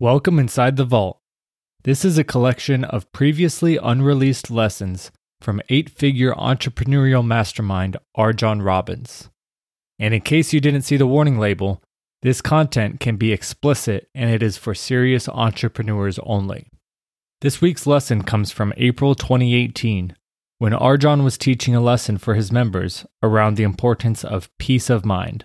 Welcome inside the vault. This is a collection of previously unreleased lessons from eight figure entrepreneurial mastermind. RJon Robins. And in case you didn't see the warning label, this content can be explicit and it is for serious entrepreneurs only. This week's lesson comes from April 2018 when. RJon was teaching a lesson for his members around the importance of peace of mind.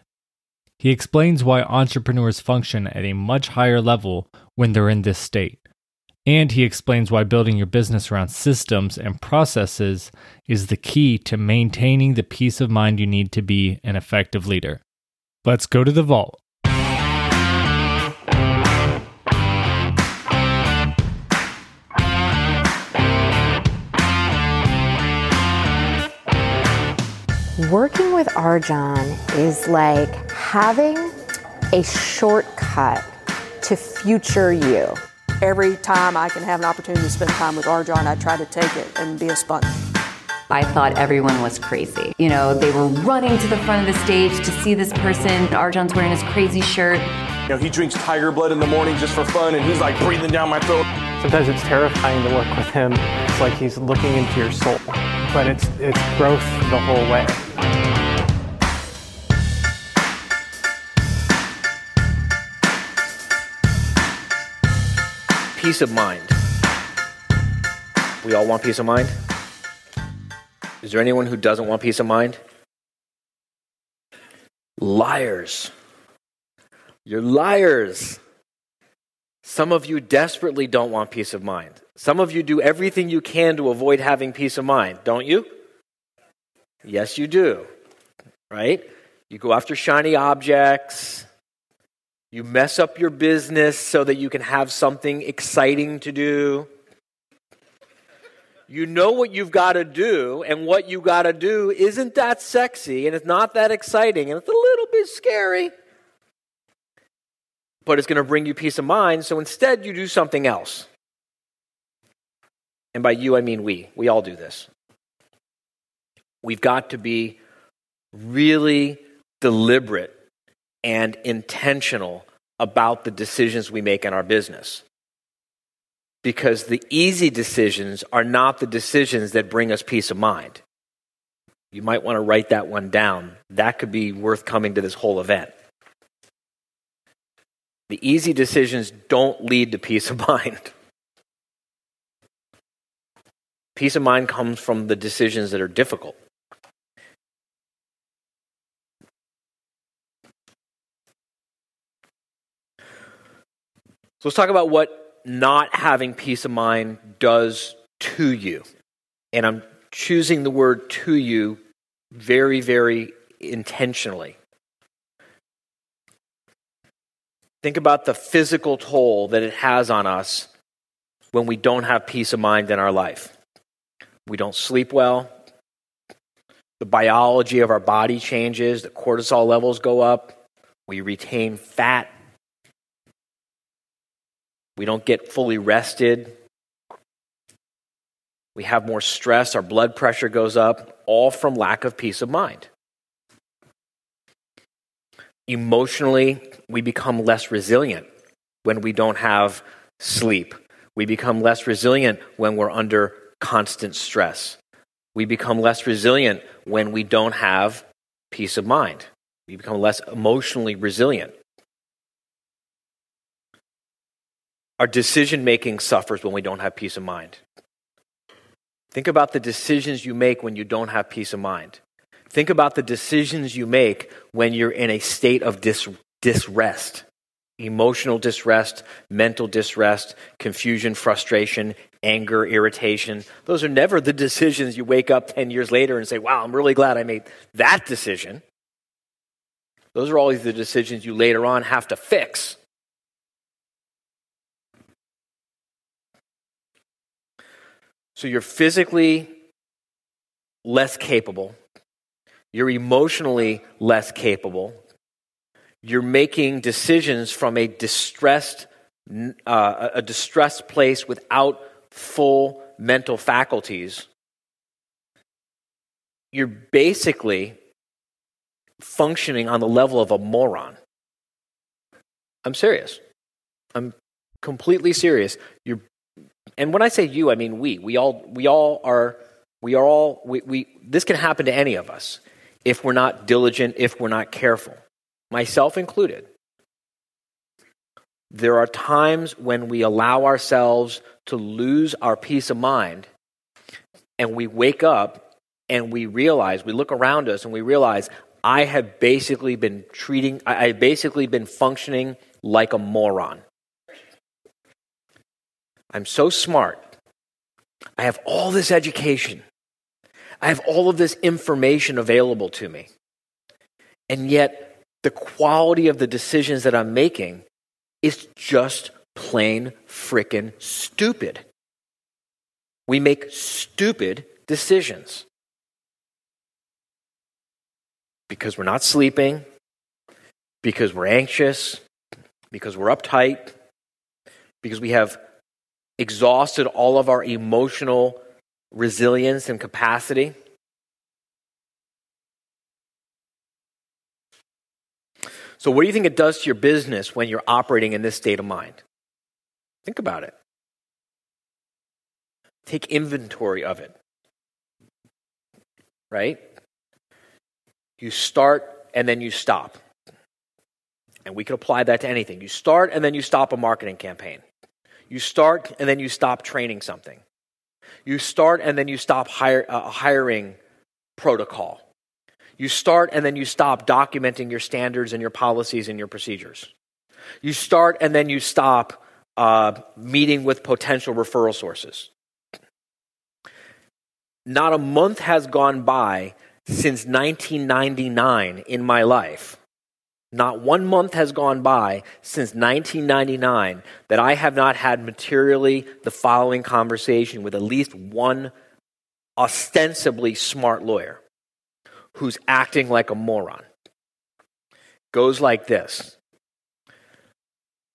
He explains why entrepreneurs function at a much higher level when they're in this state. And he explains why building your business around systems and processes is the key to maintaining the peace of mind you need to be an effective leader. Let's go to the vault. Working with RJon is like having a shortcut to future you. Every time I can have an opportunity to spend time with RJon, I try to take it and be a sponge. I thought everyone was crazy. You know, they were running to the front of the stage to see this person. RJon's wearing his crazy shirt. You know, he drinks tiger blood in the morning just for fun, and he's like breathing down my throat. Sometimes it's terrifying to work with him. It's like he's looking into your soul, but it's it's growth the whole way. Peace of mind. We all want peace of mind. Is there anyone who doesn't want peace of mind? Liars. You're liars. Some of you desperately don't want peace of mind. Some of you do everything you can to avoid having peace of mind, don't you? Yes, you do. Right? You go after shiny objects. You mess up your business so that you can have something exciting to do. You know what you've got to do, and what you got to do isn't that sexy, and it's not that exciting, and it's a little bit scary. But it's going to bring you peace of mind, so instead you do something else. And by you, I mean we. We all do this. We've got to be really deliberate and intentional about the decisions we make in our business. Because the easy decisions are not the decisions that bring us peace of mind. You might want to write that one down. That could be worth coming to this whole event. The easy decisions don't lead to peace of mind. Peace of mind comes from the decisions that are difficult. So let's talk about what not having peace of mind does to you. And I'm choosing the word to you very, very intentionally. Think about the physical toll that it has on us when we don't have peace of mind in our life. We don't sleep well. The biology of our body changes. The cortisol levels go up. We retain fat we don't get fully rested. We have more stress. Our blood pressure goes up, all from lack of peace of mind. Emotionally, we become less resilient when we don't have sleep. We become less resilient when we're under constant stress. We become less resilient when we don't have peace of mind. We become less emotionally resilient. Our decision making suffers when we don't have peace of mind. Think about the decisions you make when you don't have peace of mind. Think about the decisions you make when you're in a state of dis- disrest emotional disrest, mental disrest, confusion, frustration, anger, irritation. Those are never the decisions you wake up 10 years later and say, wow, I'm really glad I made that decision. Those are always the decisions you later on have to fix. So you're physically less capable, you're emotionally less capable, you're making decisions from a distressed, uh, a distressed place without full mental faculties. You're basically functioning on the level of a moron. I'm serious. I'm completely serious. You're, and when I say you, I mean we. We all, we all are, we are all, we, we, this can happen to any of us if we're not diligent, if we're not careful, myself included. There are times when we allow ourselves to lose our peace of mind and we wake up and we realize, we look around us and we realize, I have basically been treating, I have basically been functioning like a moron. I'm so smart. I have all this education. I have all of this information available to me. And yet, the quality of the decisions that I'm making is just plain frickin' stupid. We make stupid decisions because we're not sleeping, because we're anxious, because we're uptight, because we have exhausted all of our emotional resilience and capacity. So, what do you think it does to your business when you're operating in this state of mind? Think about it. Take inventory of it. Right? You start and then you stop. And we can apply that to anything. You start and then you stop a marketing campaign. You start and then you stop training something. You start and then you stop hire, uh, hiring protocol. You start and then you stop documenting your standards and your policies and your procedures. You start and then you stop uh, meeting with potential referral sources. Not a month has gone by since 1999 in my life. Not one month has gone by since 1999 that I have not had materially the following conversation with at least one ostensibly smart lawyer who's acting like a moron. Goes like this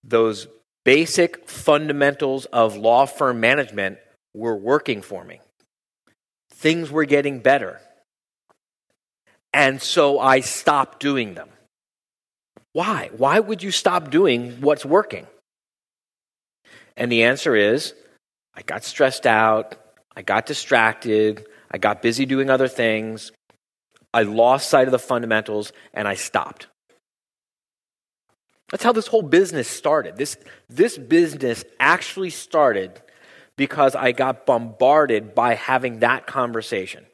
Those basic fundamentals of law firm management were working for me things were getting better. And so I stopped doing them. Why? Why would you stop doing what's working? And the answer is I got stressed out, I got distracted, I got busy doing other things, I lost sight of the fundamentals, and I stopped. That's how this whole business started. This, this business actually started because I got bombarded by having that conversation.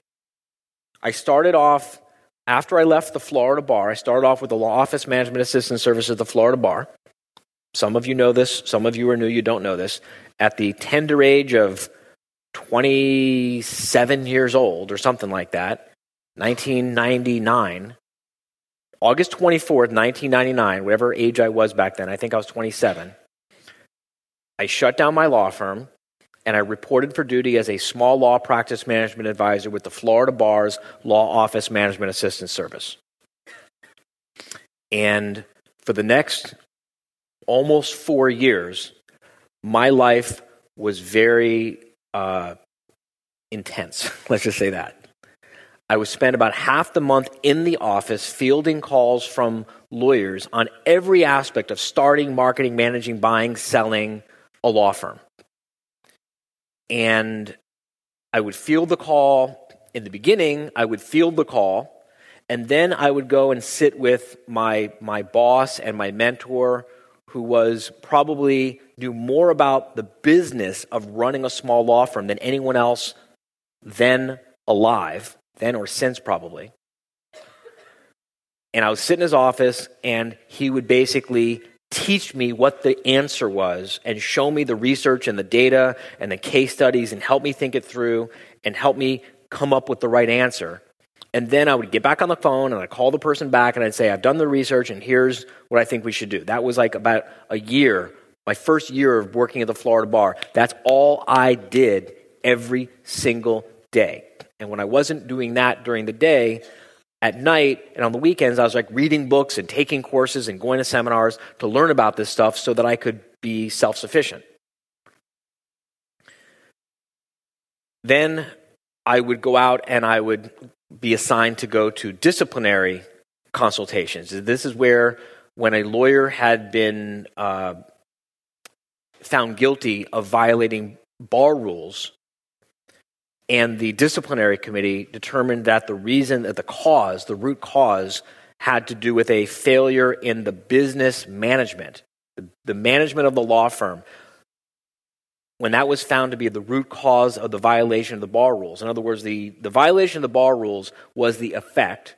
I started off, after I left the Florida bar, I started off with the Law Office Management Assistance Service at the Florida bar. Some of you know this, some of you are new, you don't know this. At the tender age of 27 years old or something like that, 1999, August 24th, 1999, whatever age I was back then, I think I was 27, I shut down my law firm and I reported for duty as a small law practice management advisor with the Florida Bar's Law Office Management Assistance Service. And for the next almost four years, my life was very uh, intense. Let's just say that. I would spend about half the month in the office fielding calls from lawyers on every aspect of starting, marketing, managing, buying, selling a law firm and I would field the call. In the beginning, I would field the call, and then I would go and sit with my, my boss and my mentor, who was probably knew more about the business of running a small law firm than anyone else then alive, then or since probably. And I would sit in his office, and he would basically teach me what the answer was and show me the research and the data and the case studies and help me think it through and help me come up with the right answer. And then I would get back on the phone and I'd call the person back and I'd say, I've done the research and here's what I think we should do. That was like about a year, my first year of working at the Florida bar. That's all I did every single day. And when I wasn't doing that during the day, at night and on the weekends, I was like reading books and taking courses and going to seminars to learn about this stuff so that I could be self sufficient. Then I would go out and I would be assigned to go to disciplinary consultations. This is where, when a lawyer had been uh, found guilty of violating bar rules. And the disciplinary committee determined that the reason that the cause, the root cause, had to do with a failure in the business management, the, management of the law firm. When that was found to be the root cause of the violation of the bar rules. In other words, the, the violation of the bar rules was the effect,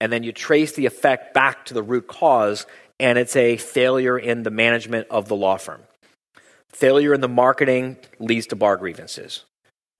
and then you trace the effect back to the root cause, and it's a failure in the management of the law firm. Failure in the marketing leads to bar grievances.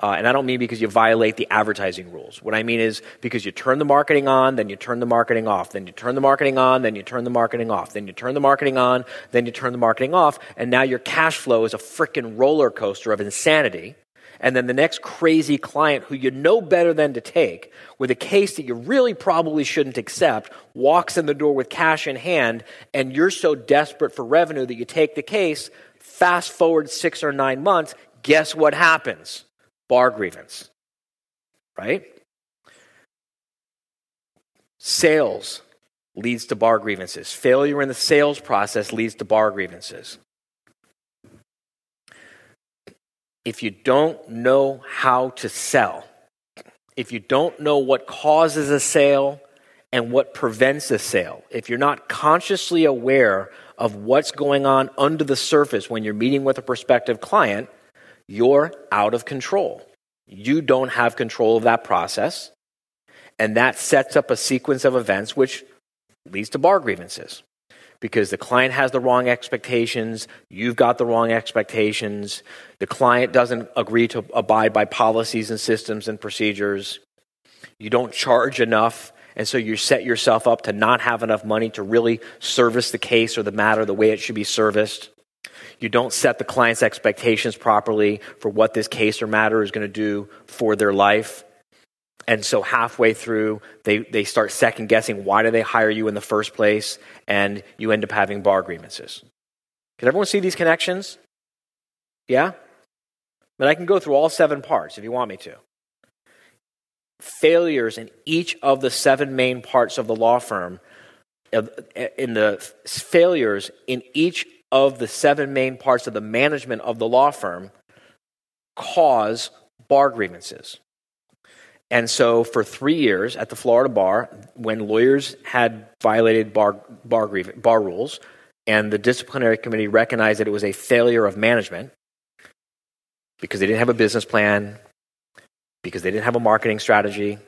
Uh, and I don't mean because you violate the advertising rules. What I mean is because you turn the marketing on, then you turn the marketing off, then you turn the marketing on, then you turn the marketing off, then you turn the marketing on, then you turn the marketing off, and now your cash flow is a freaking roller coaster of insanity. And then the next crazy client who you know better than to take with a case that you really probably shouldn't accept walks in the door with cash in hand, and you're so desperate for revenue that you take the case. Fast forward six or nine months, guess what happens? Bar grievance, right? Sales leads to bar grievances. Failure in the sales process leads to bar grievances. If you don't know how to sell, if you don't know what causes a sale and what prevents a sale, if you're not consciously aware of what's going on under the surface when you're meeting with a prospective client, you're out of control. You don't have control of that process. And that sets up a sequence of events which leads to bar grievances because the client has the wrong expectations, you've got the wrong expectations, the client doesn't agree to abide by policies and systems and procedures, you don't charge enough, and so you set yourself up to not have enough money to really service the case or the matter the way it should be serviced. You don't set the client's expectations properly for what this case or matter is going to do for their life. And so halfway through, they, they start second guessing why did they hire you in the first place? And you end up having bar grievances. Can everyone see these connections? Yeah? But I can go through all seven parts if you want me to. Failures in each of the seven main parts of the law firm, in the failures in each of the seven main parts of the management of the law firm cause bar grievances. And so, for three years at the Florida bar, when lawyers had violated bar, bar, bar rules, and the disciplinary committee recognized that it was a failure of management because they didn't have a business plan, because they didn't have a marketing strategy,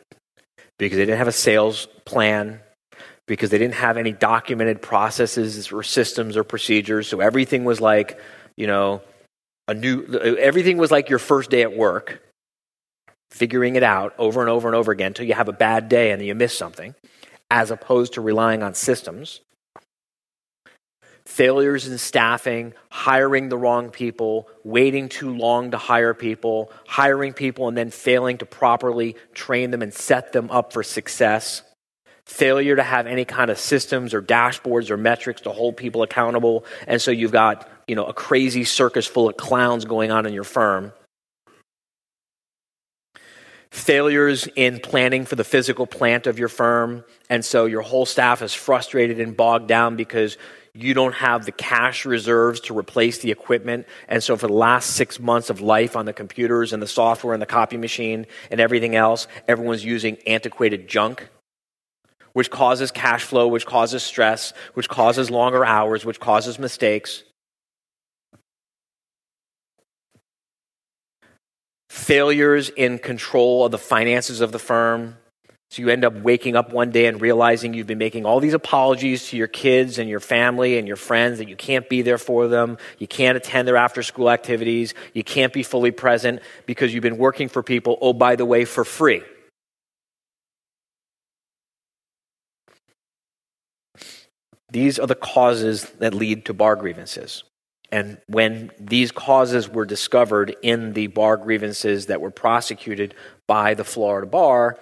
because they didn't have a sales plan, because they didn't have any documented processes or systems or procedures. So everything was like, you know, a new, everything was like your first day at work, figuring it out over and over and over again until you have a bad day and you miss something, as opposed to relying on systems. Failures in staffing, hiring the wrong people, waiting too long to hire people, hiring people and then failing to properly train them and set them up for success failure to have any kind of systems or dashboards or metrics to hold people accountable. And so you've got, you know, a crazy circus full of clowns going on in your firm. Failures in planning for the physical plant of your firm. And so your whole staff is frustrated and bogged down because you don't have the cash reserves to replace the equipment. And so, for the last six months of life on the computers and the software and the copy machine and everything else, everyone's using antiquated junk which causes cash flow, which causes stress, which causes longer hours, which causes mistakes. Failures in control of the finances of the firm. So you end up waking up one day and realizing you've been making all these apologies to your kids and your family and your friends that you can't be there for them. You can't attend their after school activities. You can't be fully present because you've been working for people, oh, by the way, for free. These are the causes that lead to bar grievances. And when these causes were discovered in the bar grievances that were prosecuted by the Florida bar,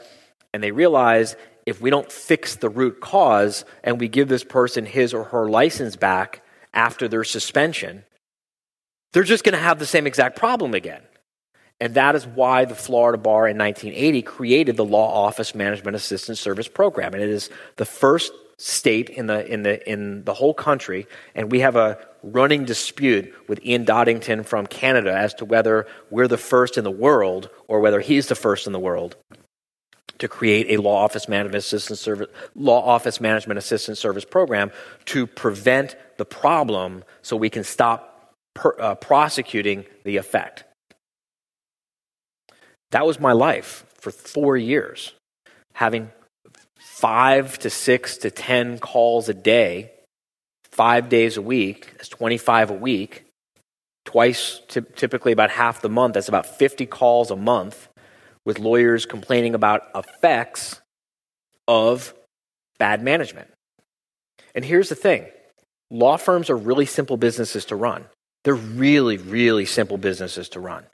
and they realized if we don't fix the root cause and we give this person his or her license back after their suspension, they're just going to have the same exact problem again. And that is why the Florida Bar in 1980 created the Law Office Management Assistance Service Program. And it is the first state in the in the in the whole country, and we have a running dispute with Dan Pinnington from Canada as to whether we're the first in the world or whether he's the first in the world to create a law office management assistance service law office management assistance service program to prevent the problem so we can stop per, uh, prosecuting the effect. That was my life for 4 years having 5 to 6 to 10 calls a day 5 days a week that's 25 a week twice typically about half the month that's about 50 calls a month with lawyers complaining about effects of bad management. And here's the thing law firms are really simple businesses to run. They're really, really simple businesses to run.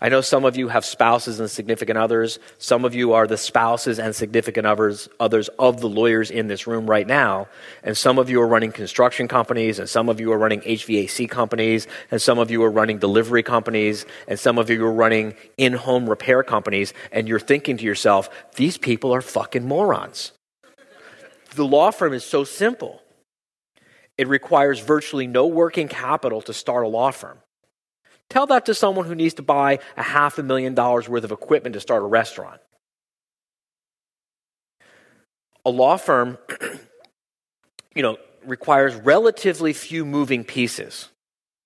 I know some of you have spouses and significant others. Some of you are the spouses and significant others, others of the lawyers in this room right now. And some of you are running construction companies, and some of you are running HVAC companies, and some of you are running delivery companies, and some of you are running in home repair companies. And you're thinking to yourself, these people are fucking morons. The law firm is so simple. It requires virtually no working capital to start a law firm. Tell that to someone who needs to buy a half a million dollars worth of equipment to start a restaurant. A law firm, you know, requires relatively few moving pieces.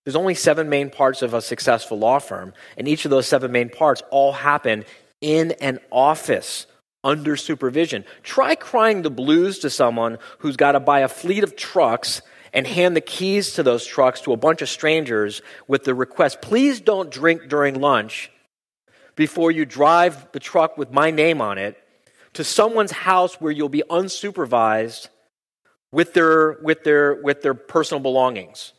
There's only seven main parts of a successful law firm, and each of those seven main parts all happen in an office under supervision. Try crying the blues to someone who's got to buy a fleet of trucks and hand the keys to those trucks to a bunch of strangers with the request please don't drink during lunch before you drive the truck with my name on it to someone's house where you'll be unsupervised with their, with their, with their personal belongings.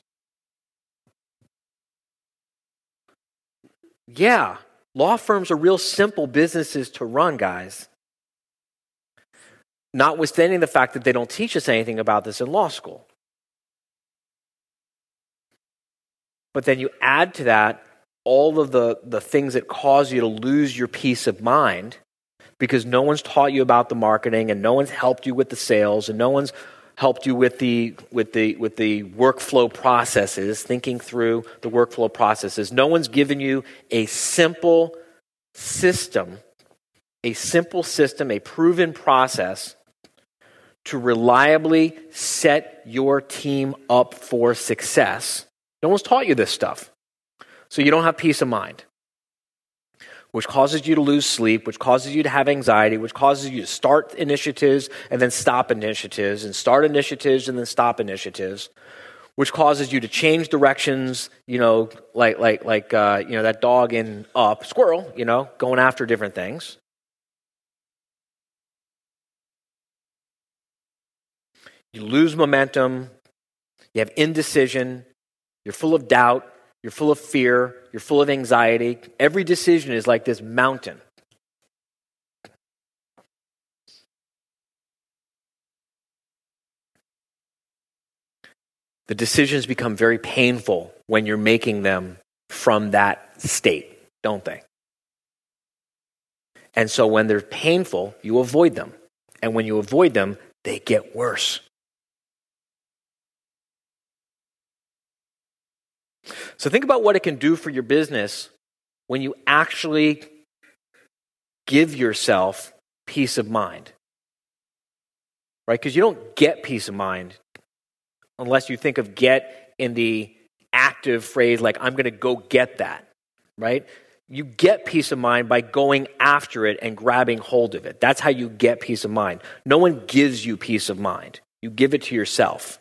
Yeah, law firms are real simple businesses to run, guys. Notwithstanding the fact that they don't teach us anything about this in law school. But then you add to that all of the, the things that cause you to lose your peace of mind because no one's taught you about the marketing and no one's helped you with the sales and no one's helped you with the with the with the workflow processes thinking through the workflow processes. No one's given you a simple system a simple system a proven process to reliably set your team up for success no one's taught you this stuff. So you don't have peace of mind, which causes you to lose sleep, which causes you to have anxiety, which causes you to start initiatives and then stop initiatives, and start initiatives and then stop initiatives, which causes you to change directions, you know, like, like, like uh, you know, that dog in Up, squirrel, you know, going after different things. You lose momentum, you have indecision, you're full of doubt. You're full of fear. You're full of anxiety. Every decision is like this mountain. The decisions become very painful when you're making them from that state, don't they? And so when they're painful, you avoid them. And when you avoid them, they get worse. So think about what it can do for your business when you actually give yourself peace of mind. Right? Because you don't get peace of mind unless you think of get in the active phrase like, I'm going to go get that. Right? You get peace of mind by going after it and grabbing hold of it. That's how you get peace of mind. No one gives you peace of mind, you give it to yourself.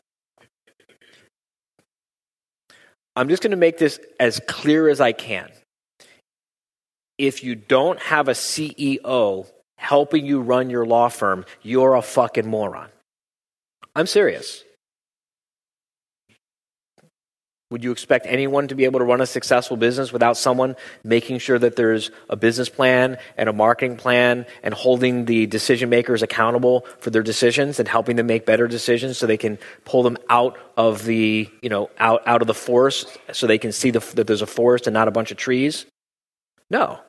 I'm just going to make this as clear as I can. If you don't have a CEO helping you run your law firm, you're a fucking moron. I'm serious. Would you expect anyone to be able to run a successful business without someone making sure that there's a business plan and a marketing plan and holding the decision makers accountable for their decisions and helping them make better decisions so they can pull them out of the, you know, out, out of the forest so they can see the, that there's a forest and not a bunch of trees? No.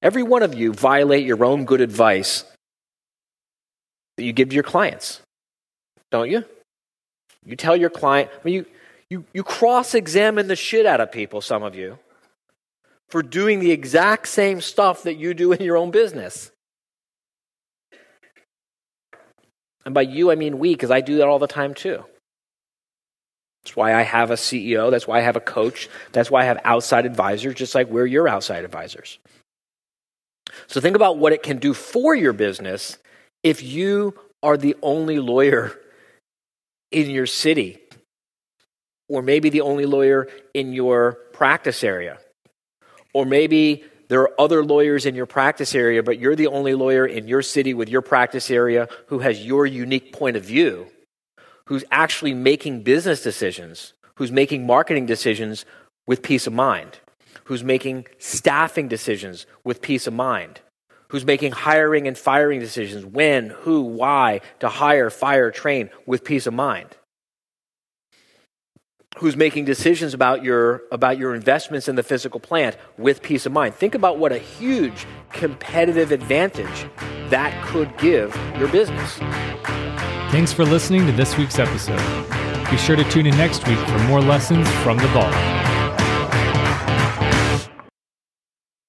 Every one of you violate your own good advice that you give to your clients, don't you? You tell your client, I mean, you, you, you cross examine the shit out of people, some of you, for doing the exact same stuff that you do in your own business. And by you, I mean we, because I do that all the time too. That's why I have a CEO. That's why I have a coach. That's why I have outside advisors, just like we're your outside advisors. So think about what it can do for your business if you are the only lawyer in your city, or maybe the only lawyer in your practice area, or maybe there are other lawyers in your practice area, but you're the only lawyer in your city with your practice area who has your unique point of view, who's actually making business decisions, who's making marketing decisions with peace of mind, who's making staffing decisions with peace of mind, who's making hiring and firing decisions when, who, why to hire, fire, train with peace of mind who's making decisions about your about your investments in the physical plant with peace of mind. Think about what a huge competitive advantage that could give your business. Thanks for listening to this week's episode. Be sure to tune in next week for more lessons from the vault.